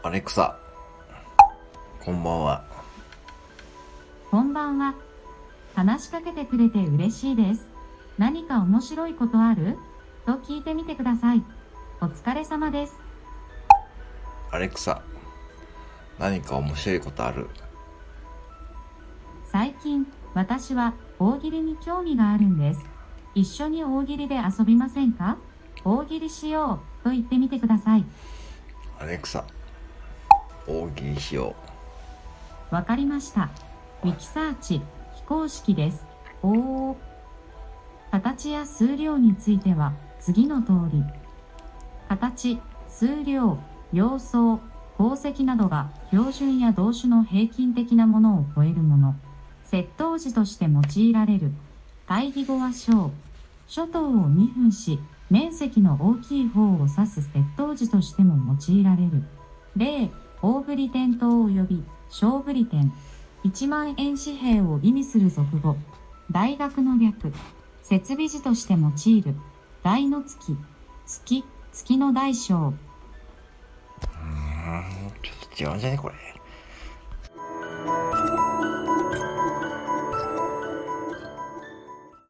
アレクサ、こんばんは。こんばんは。話しかけてくれて嬉しいです。何か面白いことある？と聞いてみてください。お疲れ様です。アレクサ、何か面白いことある？最近、私は大喜利に興味があるんです。一緒に大喜利で遊びませんか？大喜利しようと言ってみてください。アレクサ、大喜利しよわかりました。ウィキサーチ非公式です。おー。形や数量については次の通り。形、数量、様相、宝石などが標準や動詞の平均的なものを超えるもの。窃盗時として用いられる。対義語は小。諸島を二分し、面積の大きい方を指す窃盗時としても用いられる。例、大振り点と及び小ブリテン。1万円紙幣を意味する俗語。大学の略。設備時として用いる。大の月。月。月の大小。う。ーん、ちょっと違うんじゃねこれ。